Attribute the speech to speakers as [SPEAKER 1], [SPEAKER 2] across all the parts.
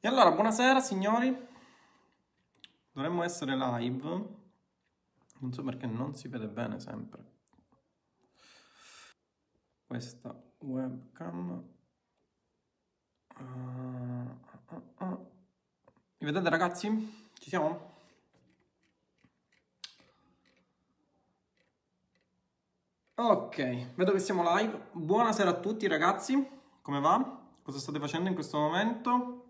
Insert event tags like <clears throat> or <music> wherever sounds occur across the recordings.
[SPEAKER 1] E allora, buonasera signori. Dovremmo essere live. Non so perché non si vede bene sempre. Questa webcam. Uh, uh, uh. Mi vedete ragazzi? Ci siamo? Ok, vedo che siamo live. Buonasera a tutti ragazzi. Come va? Cosa state facendo in questo momento?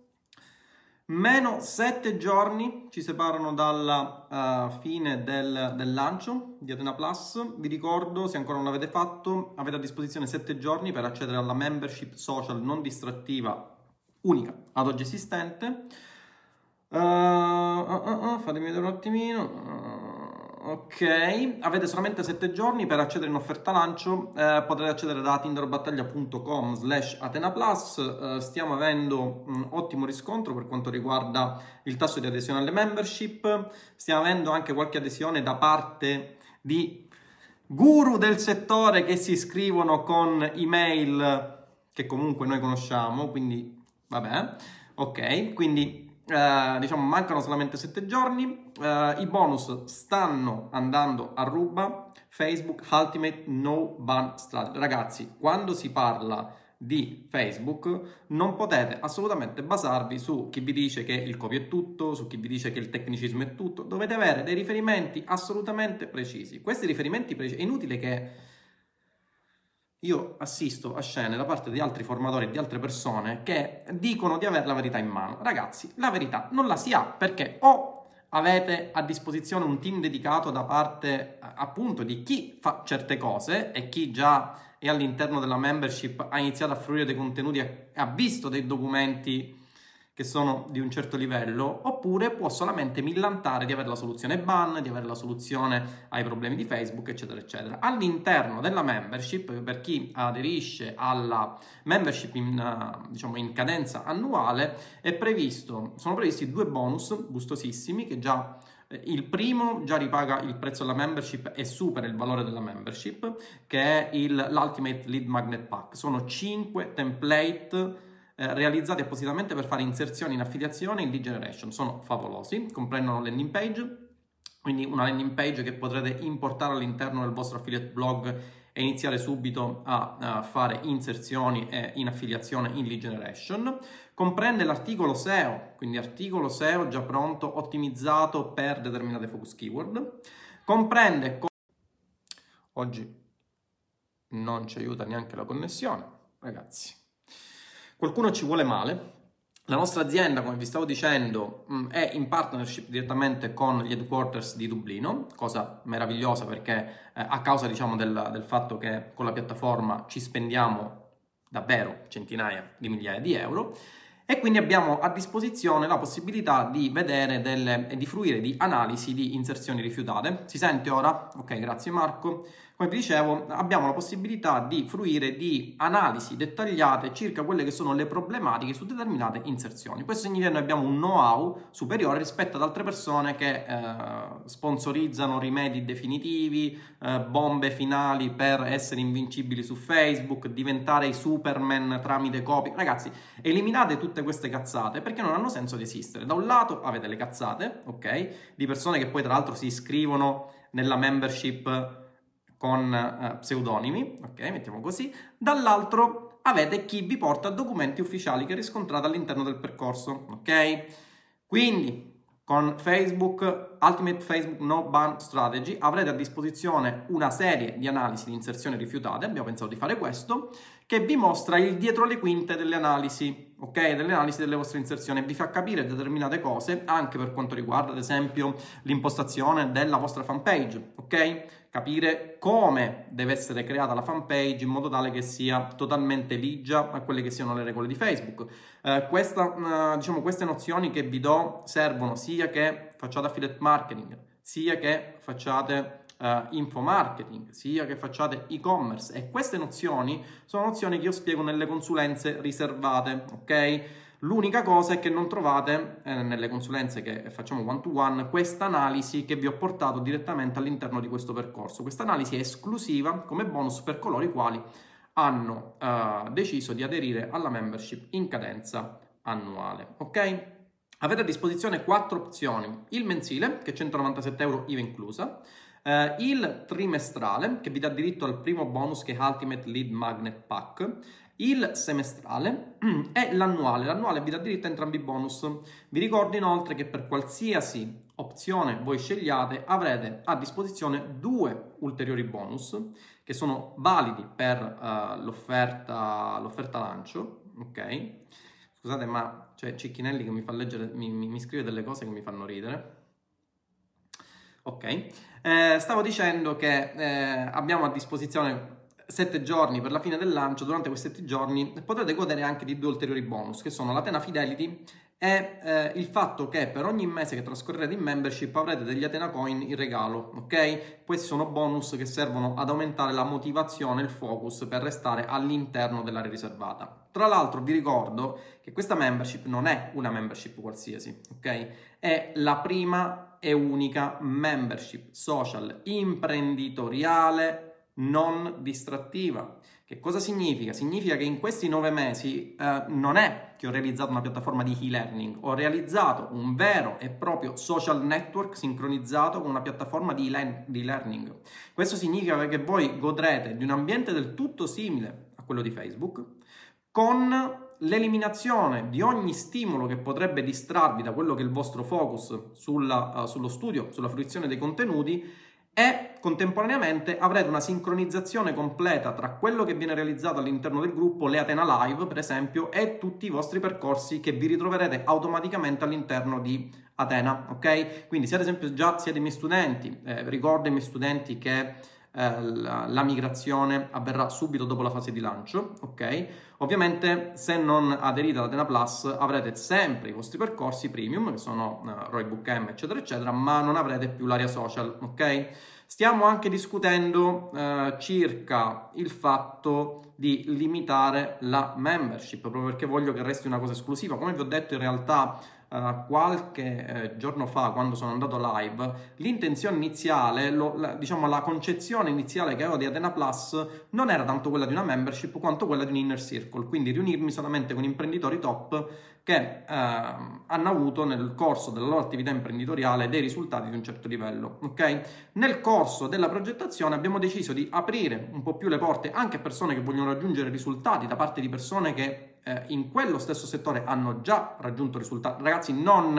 [SPEAKER 1] Meno 7 giorni ci separano dalla uh, fine del, del, lancio di Atena Plus. Vi ricordo, se ancora non l'avete fatto, avete a disposizione 7 giorni per accedere alla membership social non distrattiva unica ad oggi esistente. Uh, uh, fatemi vedere un attimino. Ok, avete solamente 7 giorni per accedere in offerta lancio, eh, potrete accedere da tinderbattaglia.com slash Atena Plus, eh, stiamo avendo un ottimo riscontro per quanto riguarda il tasso di adesione alle membership, stiamo avendo anche qualche adesione da parte di guru del settore che si iscrivono con email che comunque noi conosciamo, quindi vabbè, ok, quindi Uh, diciamo mancano solamente 7 giorni, uh, i bonus stanno andando a ruba, Facebook Ultimate No Ban Strategy. Ragazzi, quando si parla di Facebook non potete assolutamente basarvi su chi vi dice che il copy è tutto, su chi vi dice che il tecnicismo è tutto, dovete avere dei riferimenti assolutamente precisi. Questi riferimenti precisi, è inutile che io assisto a scene da parte di altri formatori e di altre persone che dicono di avere la verità in mano. Ragazzi, la verità non la si ha perché o avete a disposizione un team dedicato da parte appunto di chi fa certe cose e chi già è all'interno della membership ha iniziato a fruire dei contenuti, ha visto dei documenti che sono di un certo livello, oppure può solamente millantare di avere la soluzione ban, di avere la soluzione ai problemi di Facebook, eccetera, eccetera. All'interno della membership, per chi aderisce alla membership in, diciamo, in cadenza annuale, è previsto, sono previsti due bonus gustosissimi che già eh, il primo già ripaga il prezzo della membership e supera il valore della membership, che è il, l'Ultimate Lead Magnet Pack. Sono 5 template eh, realizzati appositamente per fare inserzioni in affiliazione in lead generation. Sono favolosi, comprendono landing page, quindi una landing page che potrete importare all'interno del vostro affiliate blog e iniziare subito a, fare inserzioni in affiliazione in lead generation. Comprende l'articolo SEO, quindi articolo SEO già pronto, ottimizzato per determinate focus keyword. Comprende... Oggi non ci aiuta neanche la connessione, ragazzi. Qualcuno ci vuole male. La nostra azienda, come vi stavo dicendo, mm, è in partnership direttamente con gli headquarters di Dublino, cosa meravigliosa perché eh, a causa diciamo, del, del fatto che con la piattaforma ci spendiamo davvero centinaia di migliaia di euro e quindi abbiamo a disposizione la possibilità di vedere e di fruire di analisi di inserzioni rifiutate. Si sente ora? Ok, grazie Marco. Come vi dicevo, abbiamo la possibilità di fruire di analisi dettagliate circa quelle che sono le problematiche su determinate inserzioni. Questo significa che noi abbiamo un know-how superiore rispetto ad altre persone che eh, sponsorizzano rimedi definitivi, eh, bombe finali per essere invincibili su Facebook, diventare i Superman tramite copie. Ragazzi, eliminate tutte queste cazzate perché non hanno senso di esistere. Da un lato avete le cazzate, ok, di persone che poi tra l'altro si iscrivono nella membership con eh, pseudonimi, ok, mettiamo così, dall'altro avete chi vi porta documenti ufficiali che riscontrate all'interno del percorso, ok? Quindi con Facebook, Ultimate Facebook No Ban Strategy, avrete a disposizione una serie di analisi di inserzioni rifiutate, abbiamo pensato di fare questo, che vi mostra il dietro le quinte delle analisi, ok? Delle analisi delle vostre inserzioni, vi fa capire determinate cose anche per quanto riguarda, ad esempio, l'impostazione della vostra fanpage, ok? capire come deve essere creata la fanpage in modo tale che sia totalmente ligia a quelle che siano le regole di Facebook. Eh, questa, eh, diciamo, queste nozioni che vi do servono sia che facciate affiliate marketing, sia che facciate uh, info marketing, sia che facciate e-commerce e queste nozioni sono nozioni che io spiego nelle consulenze riservate, ok? L'unica cosa è che non trovate eh, nelle consulenze che facciamo one to one questa analisi che vi ho portato direttamente all'interno di questo percorso. Questa analisi è esclusiva come bonus per coloro i quali hanno eh, deciso di aderire alla membership in cadenza annuale, ok? Avete a disposizione quattro opzioni, il mensile che è 197 euro IVA inclusa, eh, il trimestrale che vi dà diritto al primo bonus che è Ultimate Lead Magnet Pack, il semestrale <clears throat> e l'annuale. L'annuale vi dà diritto a entrambi i bonus. Vi ricordo inoltre che per qualsiasi opzione voi scegliate avrete a disposizione due ulteriori bonus che sono validi per uh, l'offerta, l'offerta lancio, ok? Scusate ma c'è Cicchinelli che mi fa leggere, mi, mi, mi scrive delle cose che mi fanno ridere. Ok, eh, stavo dicendo che eh, abbiamo a disposizione sette giorni per la fine del lancio, durante questi sette giorni potrete godere anche di due ulteriori bonus, che sono l'Atena Fidelity e eh, il fatto che per ogni mese che trascorrerete in membership avrete degli Atena Coin in regalo, ok? Questi sono bonus che servono ad aumentare la motivazione il focus per restare all'interno dell'area riservata. Tra l'altro vi ricordo che questa membership non è una membership qualsiasi, ok? È la prima e unica membership social imprenditoriale non distrattiva. Che cosa significa? Significa che in questi nove mesi eh, non è che ho realizzato una piattaforma di e-learning, ho realizzato un vero e proprio social network sincronizzato con una piattaforma di e-learning. Questo significa che voi godrete di un ambiente del tutto simile a quello di Facebook, con l'eliminazione di ogni stimolo che potrebbe distrarvi da quello che è il vostro focus sulla, uh, sullo studio, sulla fruizione dei contenuti e contemporaneamente avrete una sincronizzazione completa tra quello che viene realizzato all'interno del gruppo, le Atena Live per esempio, e tutti i vostri percorsi che vi ritroverete automaticamente all'interno di Atena, ok? Quindi se ad esempio già siete i miei studenti, eh, ricordo ai miei studenti che eh, la, la, migrazione avverrà subito dopo la fase di lancio, ok? Ovviamente se non aderite alla Atena Plus avrete sempre i vostri percorsi premium, che sono uh, Roy Book M, eccetera, eccetera, ma non avrete più l'area social, ok? Stiamo anche discutendo uh, circa il fatto di limitare la membership, proprio perché voglio che resti una cosa esclusiva. Come vi ho detto, in realtà uh, qualche eh, giorno fa, quando sono andato live, l'intenzione iniziale, lo, la, diciamo la concezione iniziale che avevo di Atena Plus non era tanto quella di una membership quanto quella di un inner circle, quindi riunirmi solamente con imprenditori top che eh, hanno avuto nel corso della loro attività imprenditoriale dei risultati di un certo livello. Okay? Nel corso della progettazione abbiamo deciso di aprire un po' più le porte anche a persone che vogliono raggiungere risultati da parte di persone che eh, in quello stesso settore hanno già raggiunto risultati. Ragazzi, non,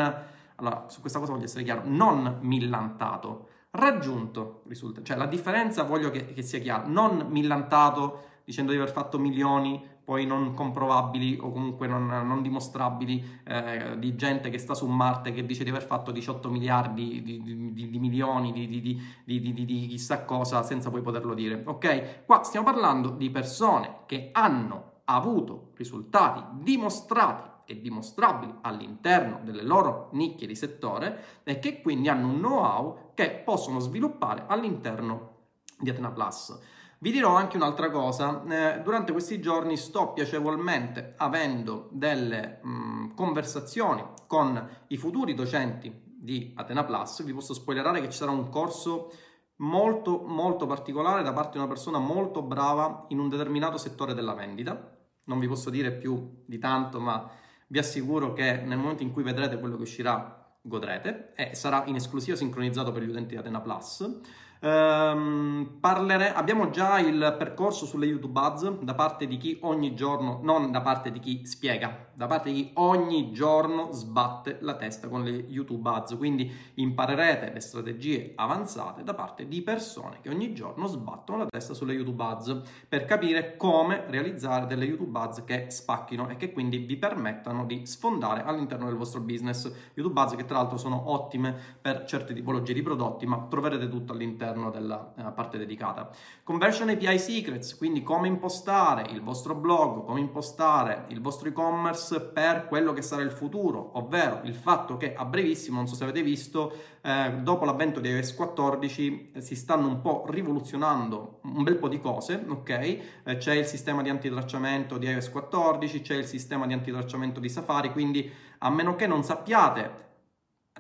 [SPEAKER 1] allora, su questa cosa voglio essere chiaro, non millantato, raggiunto risultati. Cioè, la differenza voglio che, che sia chiara, non millantato dicendo di aver fatto milioni poi non comprovabili o comunque non, non dimostrabili eh, di gente che sta su Marte che dice di aver fatto 18 miliardi di, di, di, di milioni di, chissà cosa senza poi poterlo dire. Ok? Qua stiamo parlando di persone che hanno avuto risultati dimostrati e dimostrabili all'interno delle loro nicchie di settore e che quindi hanno un know-how che possono sviluppare all'interno di Atena Plus. Vi dirò anche un'altra cosa, eh, durante questi giorni sto piacevolmente avendo delle mh, conversazioni con i futuri docenti di Atena Plus, vi posso spoilerare che ci sarà un corso molto molto particolare da parte di una persona molto brava in un determinato settore della vendita non vi posso dire più di tanto, ma vi assicuro che nel momento in cui vedrete quello che uscirà godrete e sarà in esclusiva sincronizzato per gli utenti di Atena Plus. Um, parlere, abbiamo già il percorso sulle YouTube Ads da parte di chi ogni giorno, non da parte di chi spiega, da parte di chi ogni giorno sbatte la testa con le YouTube Ads. Quindi imparerete le strategie avanzate da parte di persone che ogni giorno sbattono la testa sulle YouTube Ads per capire come realizzare delle YouTube Ads che spacchino e che quindi vi permettano di sfondare all'interno del vostro business. YouTube Ads che tra l'altro sono ottime per certe tipologie di prodotti, ma troverete tutto all'interno all'interno della uh, parte dedicata. Conversion API Secrets, quindi come impostare il vostro blog, come impostare il vostro e-commerce per quello che sarà il futuro, ovvero il fatto che a brevissimo, non so se avete visto, eh, dopo l'avvento di iOS 14 eh, si stanno un po' rivoluzionando un bel po' di cose, ok? Eh, c'è il sistema di antitracciamento di iOS 14, c'è il sistema di antitracciamento di Safari, quindi a meno che non sappiate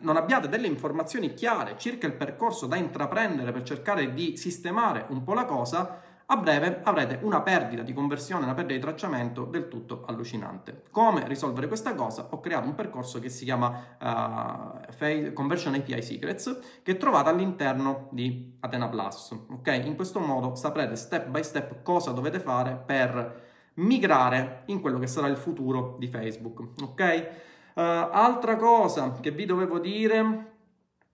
[SPEAKER 1] non abbiate delle informazioni chiare circa il percorso da intraprendere per cercare di sistemare un po' la cosa, a breve avrete una perdita di conversione, una perdita di tracciamento del tutto allucinante. Come risolvere questa cosa? Ho creato un percorso che si chiama uh, Conversion API Secrets che trovate all'interno di Athena Plus. Ok? In questo modo saprete step by step cosa dovete fare per migrare in quello che sarà il futuro di Facebook. Ok? Uh, altra cosa che vi dovevo dire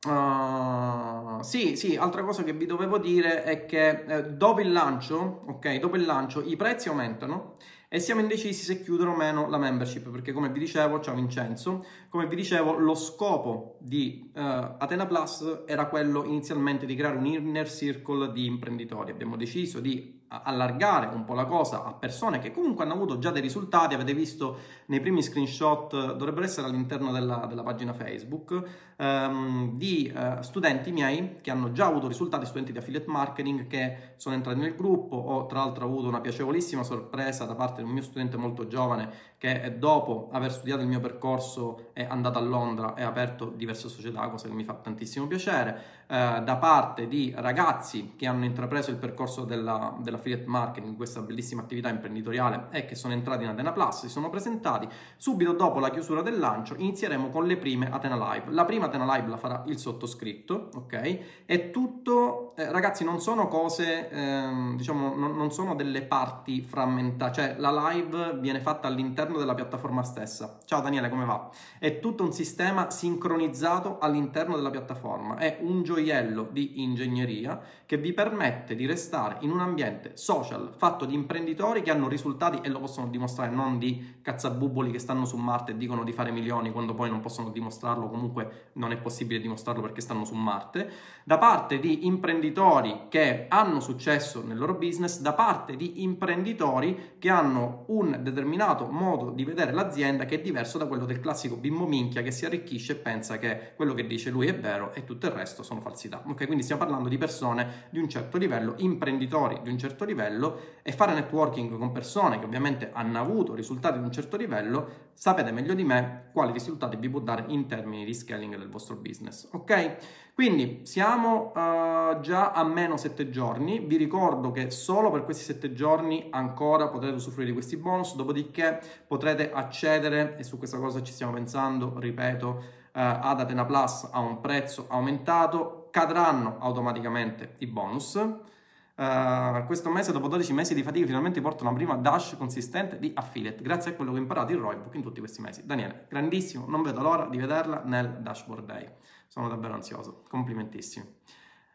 [SPEAKER 1] Uh, sì, sì, altra cosa che vi dovevo dire è che eh, dopo il lancio, ok, dopo il lancio i prezzi aumentano e siamo indecisi se chiudere o meno la membership, perché come vi dicevo, ciao Vincenzo, come vi dicevo, lo scopo di uh, Athena Plus era quello inizialmente di creare un inner circle di imprenditori. Abbiamo deciso di allargare un po' la cosa a persone che comunque hanno avuto già dei risultati, avete visto nei primi screenshot, dovrebbero essere all'interno della, della pagina Facebook, ehm, di eh, studenti miei che hanno già avuto risultati, studenti di affiliate marketing che sono entrati nel gruppo, ho tra l'altro avuto una piacevolissima sorpresa da parte di un mio studente molto giovane che dopo aver studiato il mio percorso è andato a Londra e ha aperto diverse società, cosa che mi fa tantissimo piacere, eh, da parte di ragazzi che hanno intrapreso il percorso della, dell'affiliate marketing, questa bellissima attività imprenditoriale e che sono entrati in Atena Plus, si sono presentati. Subito dopo la chiusura del lancio inizieremo con le prime Atena Live. La prima Atena Live la farà il sottoscritto, ok? È tutto, eh, ragazzi, non sono cose, eh, diciamo, non, non sono delle parti frammentate, cioè la live viene fatta all'interno della piattaforma stessa. Ciao Daniele, come va? È tutto un sistema sincronizzato all'interno della piattaforma, è un gioco gioiello di ingegneria che vi permette di restare in un ambiente social fatto di imprenditori che hanno risultati e lo possono dimostrare, non di cazzabuboli che stanno su Marte e dicono di fare milioni quando poi non possono dimostrarlo, comunque non è possibile dimostrarlo perché stanno su Marte, da parte di imprenditori che hanno successo nel loro business, da parte di imprenditori che hanno un determinato modo di vedere l'azienda che è diverso da quello del classico bimbo minchia che si arricchisce e pensa che quello che dice lui è vero e tutto il resto sono falsità. Ok, quindi stiamo parlando di persone di un certo livello, imprenditori di un certo livello e fare networking con persone che ovviamente hanno avuto risultati di un certo livello, sapete meglio di me quali risultati vi può dare in termini di scaling del vostro business. Ok? Quindi siamo uh, già a meno 7 giorni, vi ricordo che solo per questi 7 giorni ancora potrete usufruire di questi bonus, dopodiché potrete accedere, e su questa cosa ci stiamo pensando, ripeto, eh, ad Atena Plus a un prezzo aumentato, cadranno automaticamente i bonus. Uh, questo mese, dopo 12 mesi di fatica, finalmente porto una prima dash consistente di affiliate, grazie a quello che ho imparato in Roybook in tutti questi mesi. Daniele, grandissimo, non vedo l'ora di vederla nel dashboard day. Sono davvero ansioso, complimentissimi.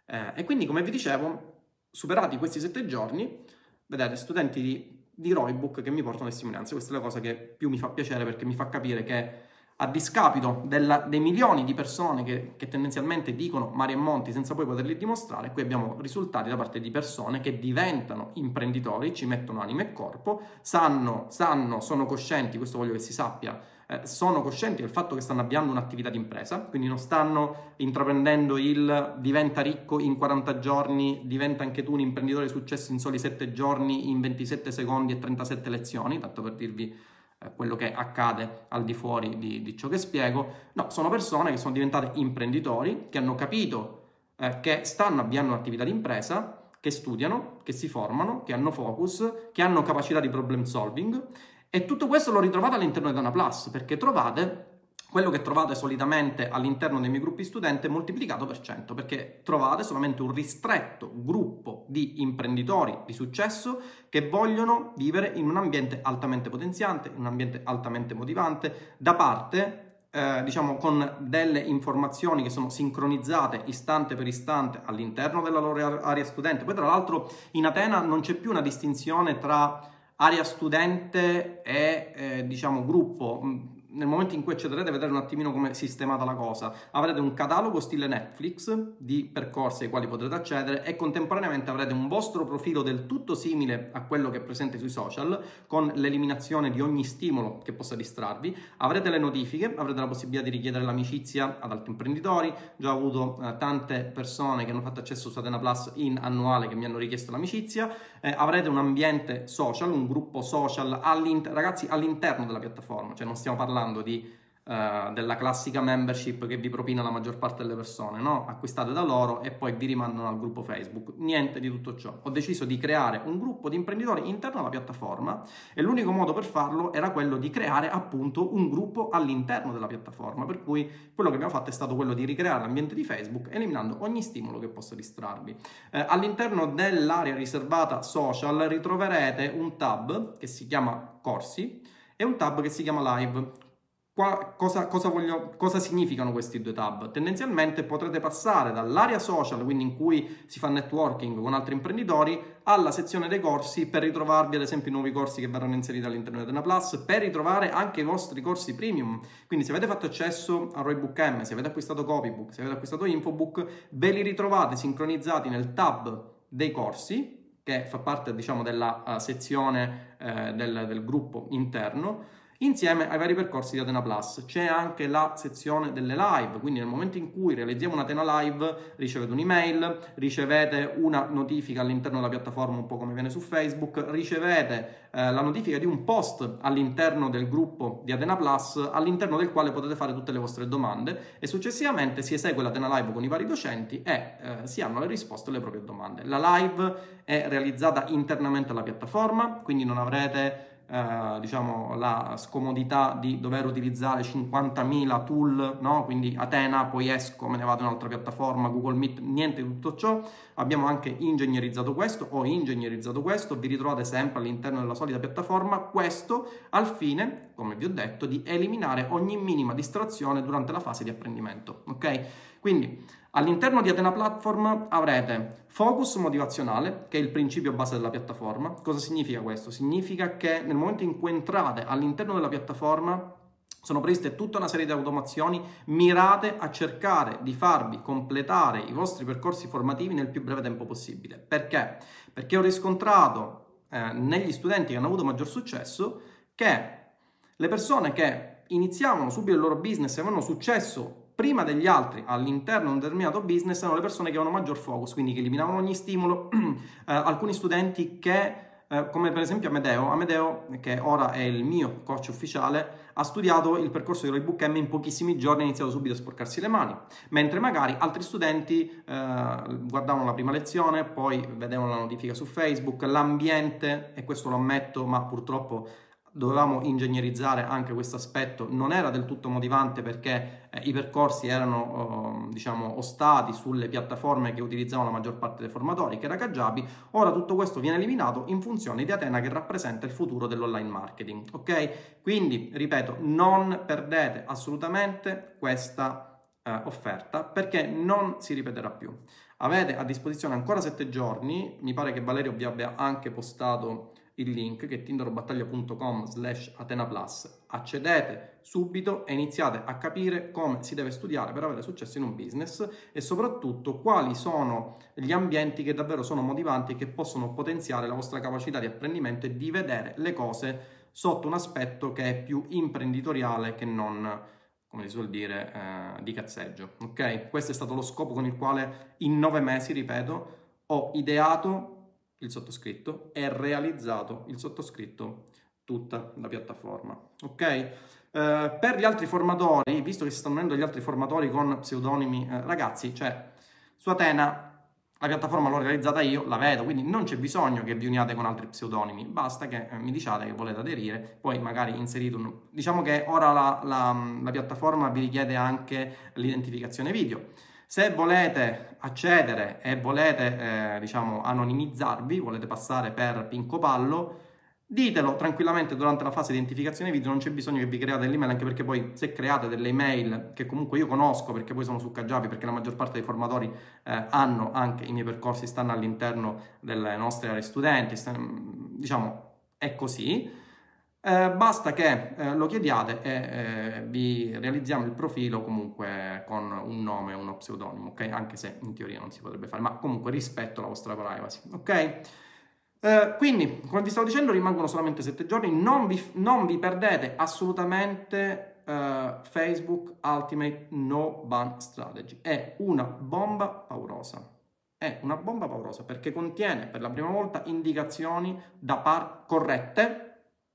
[SPEAKER 1] Uh, e quindi, come vi dicevo, superati questi 7 giorni, vedete, studenti di, di Roybook che mi portano testimonianze. Questa è la cosa che più mi fa piacere perché mi fa capire che a discapito della, dei milioni di persone che, che, tendenzialmente dicono Mari e Monti senza poi poterli dimostrare, qui abbiamo risultati da parte di persone che diventano imprenditori, ci mettono anima e corpo, sanno, sanno sono coscienti, questo voglio che si sappia, eh, sono coscienti del fatto che stanno avviando un'attività di impresa, quindi non stanno intraprendendo il diventa ricco in 40 giorni, diventa anche tu un imprenditore di successo in soli 7 giorni, in 27 secondi e 37 lezioni, tanto per dirvi quello che accade al di fuori di, di, ciò che spiego. No, sono persone che sono diventate imprenditori, che hanno capito eh, che stanno avviando un'attività di impresa, che studiano, che si formano, che hanno focus, che hanno capacità di problem solving e tutto questo lo ritrovate all'interno di Dana Plus perché trovate quello che trovate solitamente all'interno dei miei gruppi studenti è moltiplicato per 100 perché trovate solamente un ristretto gruppo di imprenditori di successo che vogliono vivere in un ambiente altamente potenziante, in un ambiente altamente motivante, da parte eh, diciamo con delle informazioni che sono sincronizzate istante per istante all'interno della loro area studente. Poi tra l'altro in Atena non c'è più una distinzione tra area studente e eh, diciamo gruppo nel momento in cui accederete vedere un attimino come è sistemata la cosa. Avrete un catalogo stile Netflix di percorsi ai quali potrete accedere e contemporaneamente avrete un vostro profilo del tutto simile a quello che è presente sui social, con l'eliminazione di ogni stimolo che possa distrarvi. Avrete le notifiche, avrete la possibilità di richiedere l'amicizia ad altri imprenditori. Già ho avuto eh, tante persone che hanno fatto accesso su Atena Plus in annuale che mi hanno richiesto l'amicizia. Eh, avrete un ambiente social, un gruppo social, all'inter- ragazzi, all'interno della piattaforma, cioè non stiamo parlando parlando di uh, della classica membership che vi propina la maggior parte delle persone, no? Acquistate da loro e poi vi rimandano al gruppo Facebook. Niente di tutto ciò. Ho deciso di creare un gruppo di imprenditori interno alla piattaforma e l'unico modo per farlo era quello di creare appunto un gruppo all'interno della piattaforma, per cui quello che abbiamo fatto è stato quello di ricreare l'ambiente di Facebook eliminando ogni stimolo che possa distrarvi. Eh, all'interno dell'area riservata social ritroverete un tab che si chiama corsi e un tab che si chiama live. Qua, cosa, cosa, voglio, cosa, significano questi due tab? Tendenzialmente potrete passare dall'area social, quindi in cui si fa networking con altri imprenditori, alla sezione dei corsi per ritrovarvi ad esempio i nuovi corsi che verranno inseriti all'interno di Atena Plus, per ritrovare anche i vostri corsi premium. Quindi se avete fatto accesso a Roybook M, se avete acquistato Copybook, se avete acquistato Infobook, ve li ritrovate sincronizzati nel tab dei corsi che fa parte diciamo, della uh, sezione uh, del, del gruppo interno insieme ai vari percorsi di Atena Plus. C'è anche la sezione delle live, quindi nel momento in cui realizziamo una Atena Live ricevete un'email, ricevete una notifica all'interno della piattaforma, un po' come viene su Facebook, ricevete eh, la notifica di un post all'interno del gruppo di Atena Plus, all'interno del quale potete fare tutte le vostre domande e successivamente si esegue l'Atena Live con i vari docenti e eh, si hanno le risposte alle proprie domande. La live è realizzata internamente alla piattaforma, quindi non avrete eh, diciamo, la scomodità di dover utilizzare 50.000 tool, no? quindi Atena, poi esco, me ne vado in un'altra piattaforma, Google Meet, niente di tutto ciò. Abbiamo anche ingegnerizzato questo, ho ingegnerizzato questo, vi ritrovate sempre all'interno della solita piattaforma, questo al fine, come vi ho detto, di eliminare ogni minima distrazione durante la fase di apprendimento, ok? Quindi all'interno di Atena Platform avrete focus motivazionale, che è il principio base della piattaforma. Cosa significa questo? Significa che nel momento in cui entrate all'interno della piattaforma sono previste tutta una serie di automazioni mirate a cercare di farvi completare i vostri percorsi formativi nel più breve tempo possibile. Perché? Perché ho riscontrato eh, negli studenti che hanno avuto maggior successo che le persone che iniziavano subito il loro business e avevano successo prima degli altri all'interno di un determinato business erano le persone che avevano maggior focus, quindi che eliminavano ogni stimolo. <clears throat> eh, alcuni studenti che, eh, come per esempio Amedeo, Amedeo, che ora è il mio coach ufficiale, ha studiato il percorso di Roybook M in pochissimi giorni e ha iniziato subito a sporcarsi le mani, mentre magari altri studenti eh, guardavano la prima lezione, poi vedevano la notifica su Facebook, l'ambiente, e questo lo ammetto, ma purtroppo dovevamo ingegnerizzare anche questo aspetto, non era del tutto motivante perché eh, i percorsi erano eh, diciamo ostati sulle piattaforme che utilizzavano la maggior parte dei formatori, che era Kajabi, ora tutto questo viene eliminato in funzione di Atena che rappresenta il futuro dell'online marketing, ok? Quindi, ripeto, non perdete assolutamente questa eh, offerta perché non si ripeterà più. Avete a disposizione ancora sette giorni, mi pare che Valerio vi abbia anche postato il link che è tinderobattaglia.com slash atenaplus. Accedete subito e iniziate a capire come si deve studiare per avere successo in un business e soprattutto quali sono gli ambienti che davvero sono motivanti e che possono potenziare la vostra capacità di apprendimento e di vedere le cose sotto un aspetto che è più imprenditoriale che non come si suol dire, eh, di cazzeggio. Ok? Questo è stato lo scopo con il quale in nove mesi, ripeto, ho ideato il sottoscritto e realizzato il sottoscritto tutta la piattaforma. Ok? Eh, per gli altri formatori, visto che si stanno venendo gli altri formatori con pseudonimi, eh, ragazzi, cioè su Atena la piattaforma l'ho realizzata io, la vedo, quindi non c'è bisogno che vi uniate con altri pseudonimi, basta che eh, mi diciate che volete aderire, poi magari inserite un... Diciamo che ora la, la, la piattaforma vi richiede anche l'identificazione video. Se volete accedere e volete, eh, diciamo, anonimizzarvi, volete passare per Pinco Pallo, ditelo tranquillamente durante la fase di identificazione video, non c'è bisogno che vi create l'email, anche perché poi se create delle email che comunque io conosco, perché poi sono su Kajabi, perché la maggior parte dei formatori eh, hanno anche i miei percorsi, stanno all'interno delle nostre aree studenti, stanno, diciamo, è così eh, basta che eh, lo chiediate e eh, vi realizziamo il profilo comunque con un nome uno pseudonimo, ok? Anche se in teoria non si potrebbe fare, ma comunque rispetto alla vostra privacy, ok? Eh, quindi, come vi stavo dicendo, rimangono solamente 7 giorni, non vi, non vi perdete assolutamente uh, Facebook Ultimate No Ban Strategy, è una bomba paurosa. È una bomba paurosa perché contiene per la prima volta indicazioni da par corrette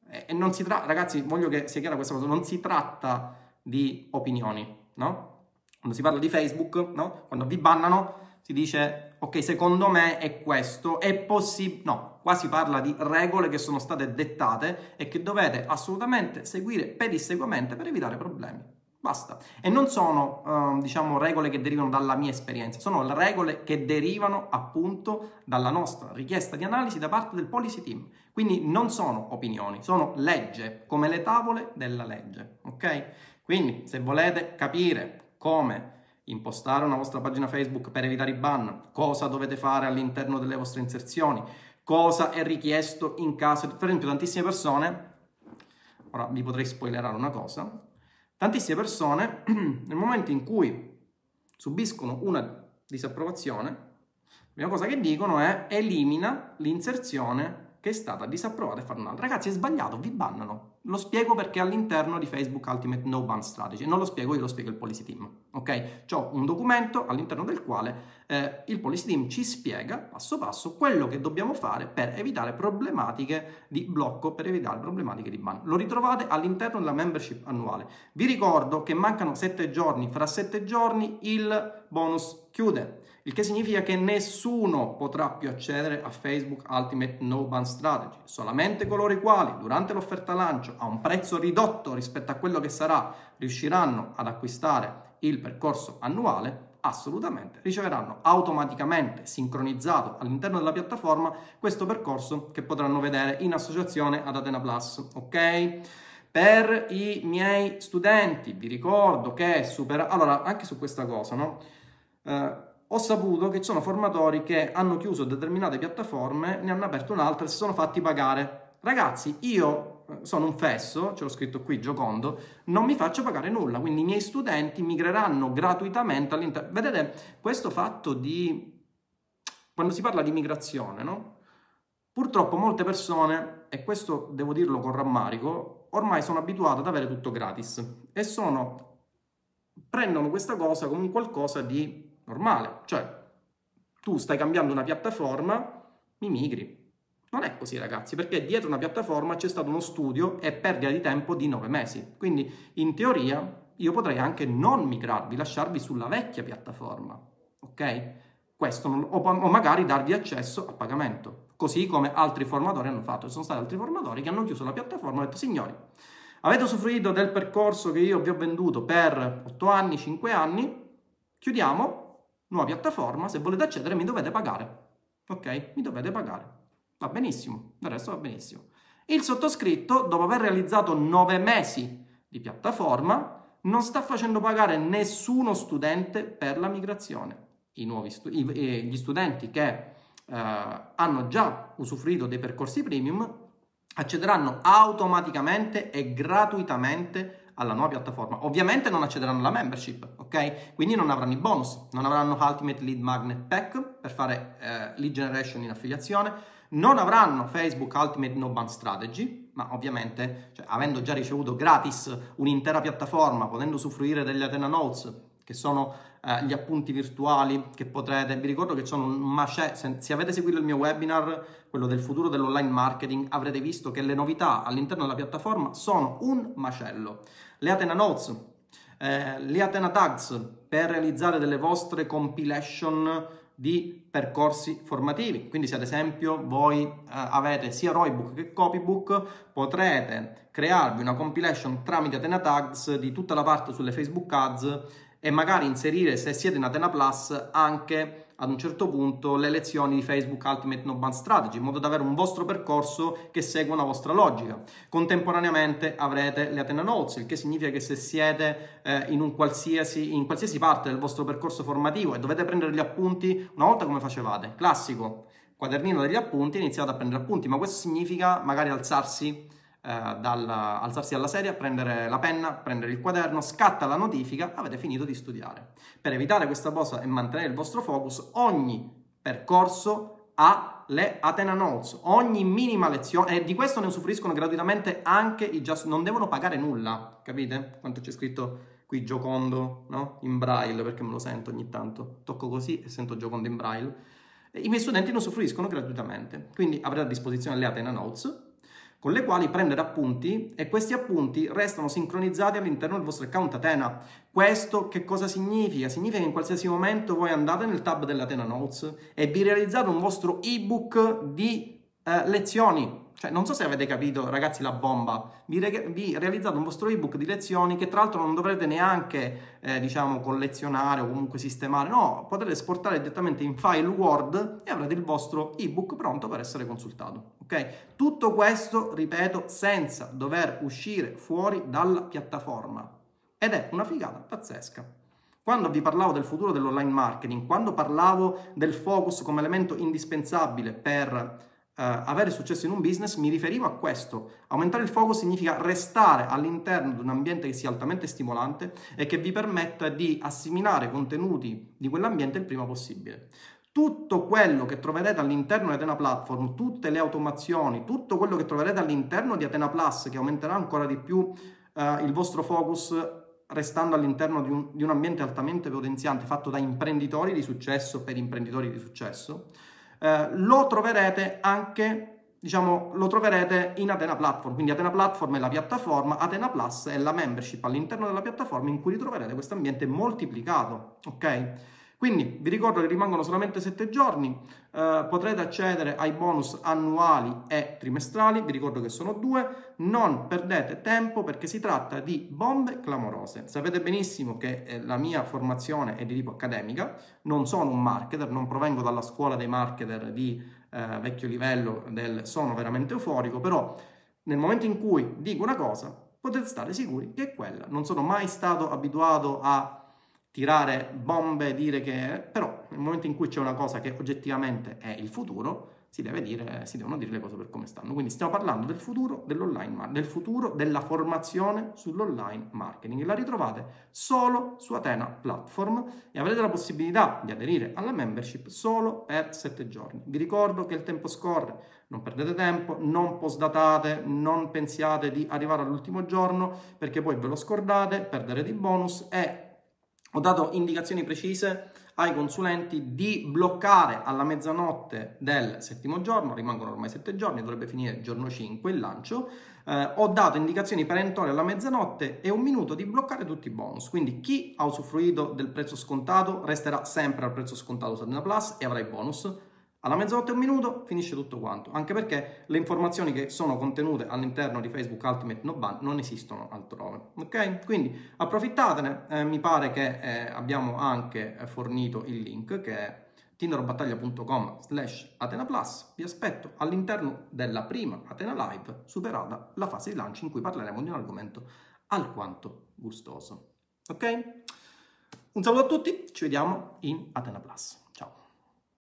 [SPEAKER 1] e non si tratta, ragazzi, voglio che sia chiara questa cosa, non si tratta di opinioni, no? Quando si parla di Facebook, no? Quando vi bannano, si dice, ok, secondo me è questo, è possibile... No, qua si parla di regole che sono state dettate e che dovete assolutamente seguire pedissequamente per evitare problemi. Basta. E non sono, uh, diciamo, regole che derivano dalla mia esperienza, sono regole che derivano appunto dalla nostra richiesta di analisi da parte del policy team. Quindi non sono opinioni, sono legge, come le tavole della legge, ok? Quindi se volete capire come impostare una vostra pagina Facebook per evitare i ban, cosa dovete fare all'interno delle vostre inserzioni, cosa è richiesto in caso, per esempio tantissime persone, ora vi potrei spoilerare una cosa, Tantissime persone, <clears throat> nel momento in cui subiscono una disapprovazione, la prima cosa che dicono è elimina l'inserzione che è stata disapprovata e fare un'altra. Ragazzi, è sbagliato, vi bannano. Lo spiego perché all'interno di Facebook Ultimate No Ban Strategy. Non lo spiego io, lo spiego il Policy Team. Ok? C'ho un documento all'interno del quale eh, il Policy Team ci spiega passo passo quello che dobbiamo fare per evitare problematiche di blocco, per evitare problematiche di ban. Lo ritrovate all'interno della membership annuale. Vi ricordo che mancano 7 giorni, fra 7 giorni il bonus chiude il che significa che nessuno potrà più accedere a Facebook Ultimate No Ban Strategy, solamente coloro i quali durante l'offerta lancio a un prezzo ridotto rispetto a quello che sarà riusciranno ad acquistare il percorso annuale assolutamente riceveranno automaticamente sincronizzato all'interno della piattaforma questo percorso che potranno vedere in associazione ad Atena Plus, ok? Per i miei studenti vi ricordo che supera allora anche su questa cosa, no? Uh, ho saputo che ci sono formatori che hanno chiuso determinate piattaforme, ne hanno aperto un'altra e si sono fatti pagare. Ragazzi, io eh, sono un fesso, ce l'ho scritto qui, giocondo, non mi faccio pagare nulla, quindi i miei studenti migreranno gratuitamente all'interno. Vedete, questo fatto di... quando si parla di migrazione, no? Purtroppo molte persone, e questo devo dirlo con rammarico, ormai sono abituate ad avere tutto gratis e sono... prendono questa cosa come un qualcosa di normale, cioè tu stai cambiando una piattaforma, mi migri. Non è così ragazzi, perché dietro una piattaforma c'è stato uno studio e perdita di tempo di nove mesi. Quindi in teoria io potrei anche non migrarvi, lasciarvi sulla vecchia piattaforma, ok? Questo non, o, o magari darvi accesso a pagamento, così come altri formatori hanno fatto. Ci sono stati altri formatori che hanno chiuso la piattaforma e hanno detto signori, avete usufruito del percorso che io vi ho venduto per 8 anni, 5 anni, chiudiamo, nuova piattaforma, se volete accedere mi dovete pagare. Ok? Mi dovete pagare. Va benissimo, del resto va benissimo. Il sottoscritto, dopo aver realizzato nove mesi di piattaforma, non sta facendo pagare nessuno studente per la migrazione. Stu- i, gli studenti che eh, hanno già usufruito dei percorsi premium accederanno automaticamente e gratuitamente alla nuova piattaforma. Ovviamente non accederanno alla membership, ok? Quindi non avranno i bonus, non avranno Ultimate Lead Magnet Pack per fare eh, lead generation in affiliazione, non avranno Facebook Ultimate No Ban Strategy, ma ovviamente, cioè, avendo già ricevuto gratis un'intera piattaforma, potendo usufruire degli Athena Notes, che sono eh, gli appunti virtuali che potrete, vi ricordo che sono un macello, se, se, avete seguito il mio webinar, quello del futuro dell'online marketing, avrete visto che le novità all'interno della piattaforma sono un macello. Le Athena Notes, eh, le Athena Tags per realizzare delle vostre compilation di percorsi formativi. Quindi se ad esempio voi eh, avete sia Roybook che Copybook, potrete crearvi una compilation tramite Athena Tags di tutta la parte sulle Facebook Ads e magari inserire, se siete in Athena Plus, anche ad un certo punto le lezioni di Facebook Ultimate No Band Strategy, in modo da avere un vostro percorso che segue una vostra logica. Contemporaneamente avrete le Athena Notes, il che significa che se siete eh, in, qualsiasi, in qualsiasi parte del vostro percorso formativo e dovete prendere gli appunti, una volta come facevate? Classico, quadernino degli appunti, iniziate a prendere appunti, ma questo significa magari alzarsi dal, alzarsi dalla sedia, prendere la penna, prendere il quaderno, scatta la notifica, avete finito di studiare. Per evitare questa cosa e mantenere il vostro focus, ogni percorso ha le Athena Notes, ogni minima lezione, e di questo ne usufruiscono gratuitamente anche i just, non devono pagare nulla, capite? Quanto c'è scritto qui giocondo, no? In braille, perché me lo sento ogni tanto, tocco così e sento giocondo in braille. I miei studenti ne usufruiscono gratuitamente, quindi avrete a disposizione le Athena Notes, con le quali prendere appunti e questi appunti restano sincronizzati all'interno del vostro account Atena. Questo che cosa significa? Significa che in qualsiasi momento voi andate nel tab dell'Atena Notes e vi realizzate un vostro ebook di eh, lezioni cioè, non so se avete capito, ragazzi, la bomba. Vi, re- vi realizzate un vostro ebook di lezioni che tra l'altro non dovrete neanche, eh, diciamo, collezionare o comunque sistemare. No, potete esportare direttamente in file Word e avrete il vostro ebook pronto per essere consultato. Ok? Tutto questo, ripeto, senza dover uscire fuori dalla piattaforma. Ed è una figata pazzesca. Quando vi parlavo del futuro dell'online marketing, quando parlavo del focus come elemento indispensabile per avere successo in un business, mi riferivo a questo. Aumentare il focus significa restare all'interno di un ambiente che sia altamente stimolante e che vi permetta di assimilare contenuti di quell'ambiente il prima possibile. Tutto quello che troverete all'interno di Atena Platform, tutte le automazioni, tutto quello che troverete all'interno di Atena Plus, che aumenterà ancora di più uh, il vostro focus restando all'interno di un, di un ambiente altamente potenziante, fatto da imprenditori di successo per imprenditori di successo, eh, lo troverete anche diciamo, lo troverete in Atena Platform. Quindi Atena Platform è la piattaforma, Atena Plus è la membership all'interno della piattaforma in cui ritroverete questo ambiente moltiplicato, ok? Quindi vi ricordo che rimangono solamente 7 giorni, eh, potrete accedere ai bonus annuali e trimestrali, vi ricordo che sono due, non perdete tempo perché si tratta di bombe clamorose. Sapete benissimo che eh, la mia formazione è di tipo accademica, non sono un marketer, non provengo dalla scuola dei marketer di eh, vecchio livello del sono veramente euforico, però nel momento in cui dico una cosa potete stare sicuri che è quella. Non sono mai stato abituato a tirare bombe, dire che... però nel momento in cui c'è una cosa che oggettivamente è il futuro, si, deve dire, si devono dire le cose per come stanno. Quindi stiamo parlando del futuro dell'online, del futuro della formazione sull'online marketing. La ritrovate solo su Atena Platform e avrete la possibilità di aderire alla membership solo per 7 giorni. Vi ricordo che il tempo scorre, non perdete tempo, non postdatate, non pensiate di arrivare all'ultimo giorno perché poi ve lo scordate, perderete i bonus e ho dato indicazioni precise ai consulenti di bloccare alla mezzanotte del settimo giorno, rimangono ormai sette giorni, dovrebbe finire il giorno 5 il lancio, eh, ho dato indicazioni perentorie alla mezzanotte e un minuto di bloccare tutti i bonus, quindi chi ha usufruito del prezzo scontato resterà sempre al prezzo scontato su Plus e avrà i bonus, alla mezzanotte e un minuto finisce tutto quanto, anche perché le informazioni che sono contenute all'interno di Facebook Ultimate No Ban non esistono altrove. Ok? Quindi approfittatene, eh, mi pare che eh, abbiamo anche fornito il link che è tinderbattaglia.com slash Atena. Vi aspetto all'interno della prima Atena Live, superata la fase di lancio in cui parleremo di un argomento alquanto gustoso. Ok? Un saluto a tutti, ci vediamo in Atena Plus.